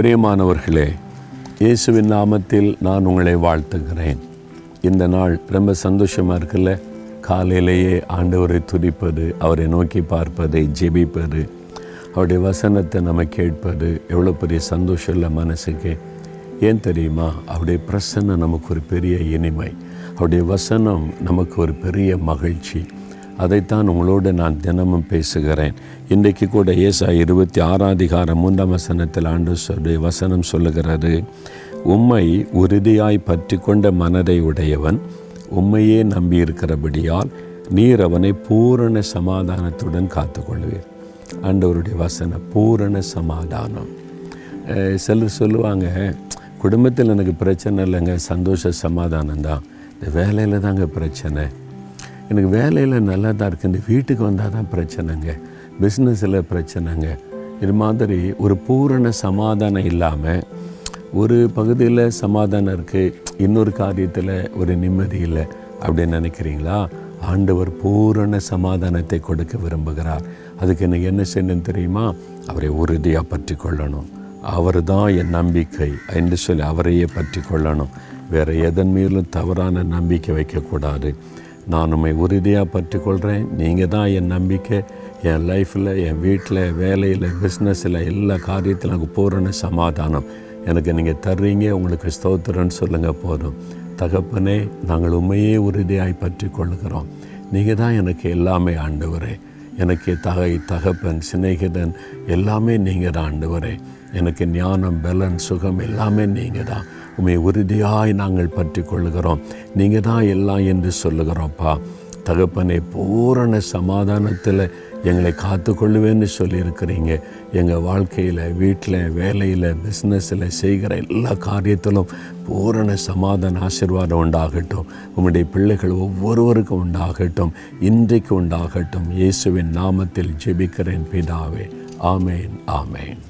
பிரியமானவர்களே இயேசுவின் நாமத்தில் நான் உங்களை வாழ்த்துகிறேன். இந்த நாள் ரொம்ப சந்தோஷமாக இருக்குல்ல? காலையிலேயே ஆண்டவரை துதிப்பது அவரை நோக்கி பார்ப்பதை ஜெபிப்பது அவருடைய வசனத்தை நம்ம கேட்பது எவ்வளோ பெரிய சந்தோஷம் இல்லை மனசுக்கு. ஏன் தெரியுமா? அவருடைய பிரசன்னம் நமக்கு ஒரு பெரிய இனிமை. அவருடைய வசனம் நமக்கு ஒரு பெரிய மகிழ்ச்சி. அதைத்தான் உங்களோடு நான் தினமும் பேசுகிறேன். இன்றைக்கு கூட ஏசா இருபத்தி ஆறாதிகாரம் மூன்றாம் வசனத்தில் ஆண்டு சொல்லி வசனம் சொல்லுகிறது உம்மை உறுதியாய் பற்றி கொண்ட மனதை உடையவன் உம்மையே நம்பியிருக்கிறபடியால் நீர் அவனை பூரண சமாதானத்துடன் காத்துக்கொள்வீர் ஆண்டவருடைய வசனம் பூரண சமாதானம். சிலர் சொல்லுவாங்க குடும்பத்தில் எனக்கு பிரச்சனை இல்லைங்க சந்தோஷ சமாதானம் தான் இந்த வேலையில் தாங்க பிரச்சனை. எனக்கு வேலையில் நல்லா தான் இருக்குது வீட்டுக்கு வந்தால் தான் பிரச்சனைங்க. பிஸ்னஸில் பிரச்சனைங்க. இது மாதிரி ஒரு பூரண சமாதானம் இல்லாமல் ஒரு பகுதியில் சமாதானம் இருக்குது இன்னொரு காரியத்தில் ஒரு நிம்மதி இல்லை அப்படின்னு நினைக்கிறீங்களா? ஆண்டவர் பூரண சமாதானத்தை கொடுக்க விரும்புகிறார். அதுக்கு எனக்கு என்ன செய்யணும் தெரியுமா? அவரை உறுதியாக பற்றி கொள்ளணும் அவர் தான் என் நம்பிக்கை என்று சொல்லி அவரையே பற்றி கொள்ளணும் வேறு எதன் மீதும் தவறான நம்பிக்கை வைக்கக்கூடாது. நான் உண்மை உறுதியாக பற்றிக்கொள்கிறேன் நீங்கள் தான் என் நம்பிக்கை என் லைஃப்பில் என் வீட்டில் வேலையில் பிஸ்னஸில் எல்லா காரியத்திலும் எனக்கு பூரண சமாதானம். எனக்கு நீங்கள் தர்றீங்க உங்களுக்கு ஸ்தோத்திரன்னு சொல்லுங்கள் போதும். தகப்பனே நாங்கள் உண்மையே உறுதியாய் பற்றி கொள்கிறோம் நீங்கள் தான் எனக்கு எல்லாமே ஆண்டவரே. எனக்கு தகை தகப்பன் சிநேகிதன் எல்லாமே நீங்கள் தான் ஆண்டவரே. எனக்கு ஞானம் பலன் சுகம் எல்லாமே நீங்கள் தான் உண்மை உறுதியாய் நாங்கள் பற்றி கொள்கிறோம் நீங்கள் தான் எல்லாம் என்று சொல்லுகிறோம்ப்பா. தகப்பனை பூரண சமாதானத்தில் எங்களை காத்துக்கொள்ளுவேன்னு சொல்லியிருக்கிறீங்க. எங்கள் வாழ்க்கையில் வீட்டில் வேலையில் பிஸ்னஸில் செய்கிற எல்லா காரியத்திலும் பூரண சமாதான ஆசீர்வாதம் உண்டாகட்டும். உங்களுடைய பிள்ளைகள் ஒவ்வொருவருக்கும் உண்டாகட்டும். இன்றைக்கு உண்டாகட்டும். இயேசுவின் நாமத்தில் ஜெபிக்கிறேன் பிதாவே. ஆமேன் ஆமேன்.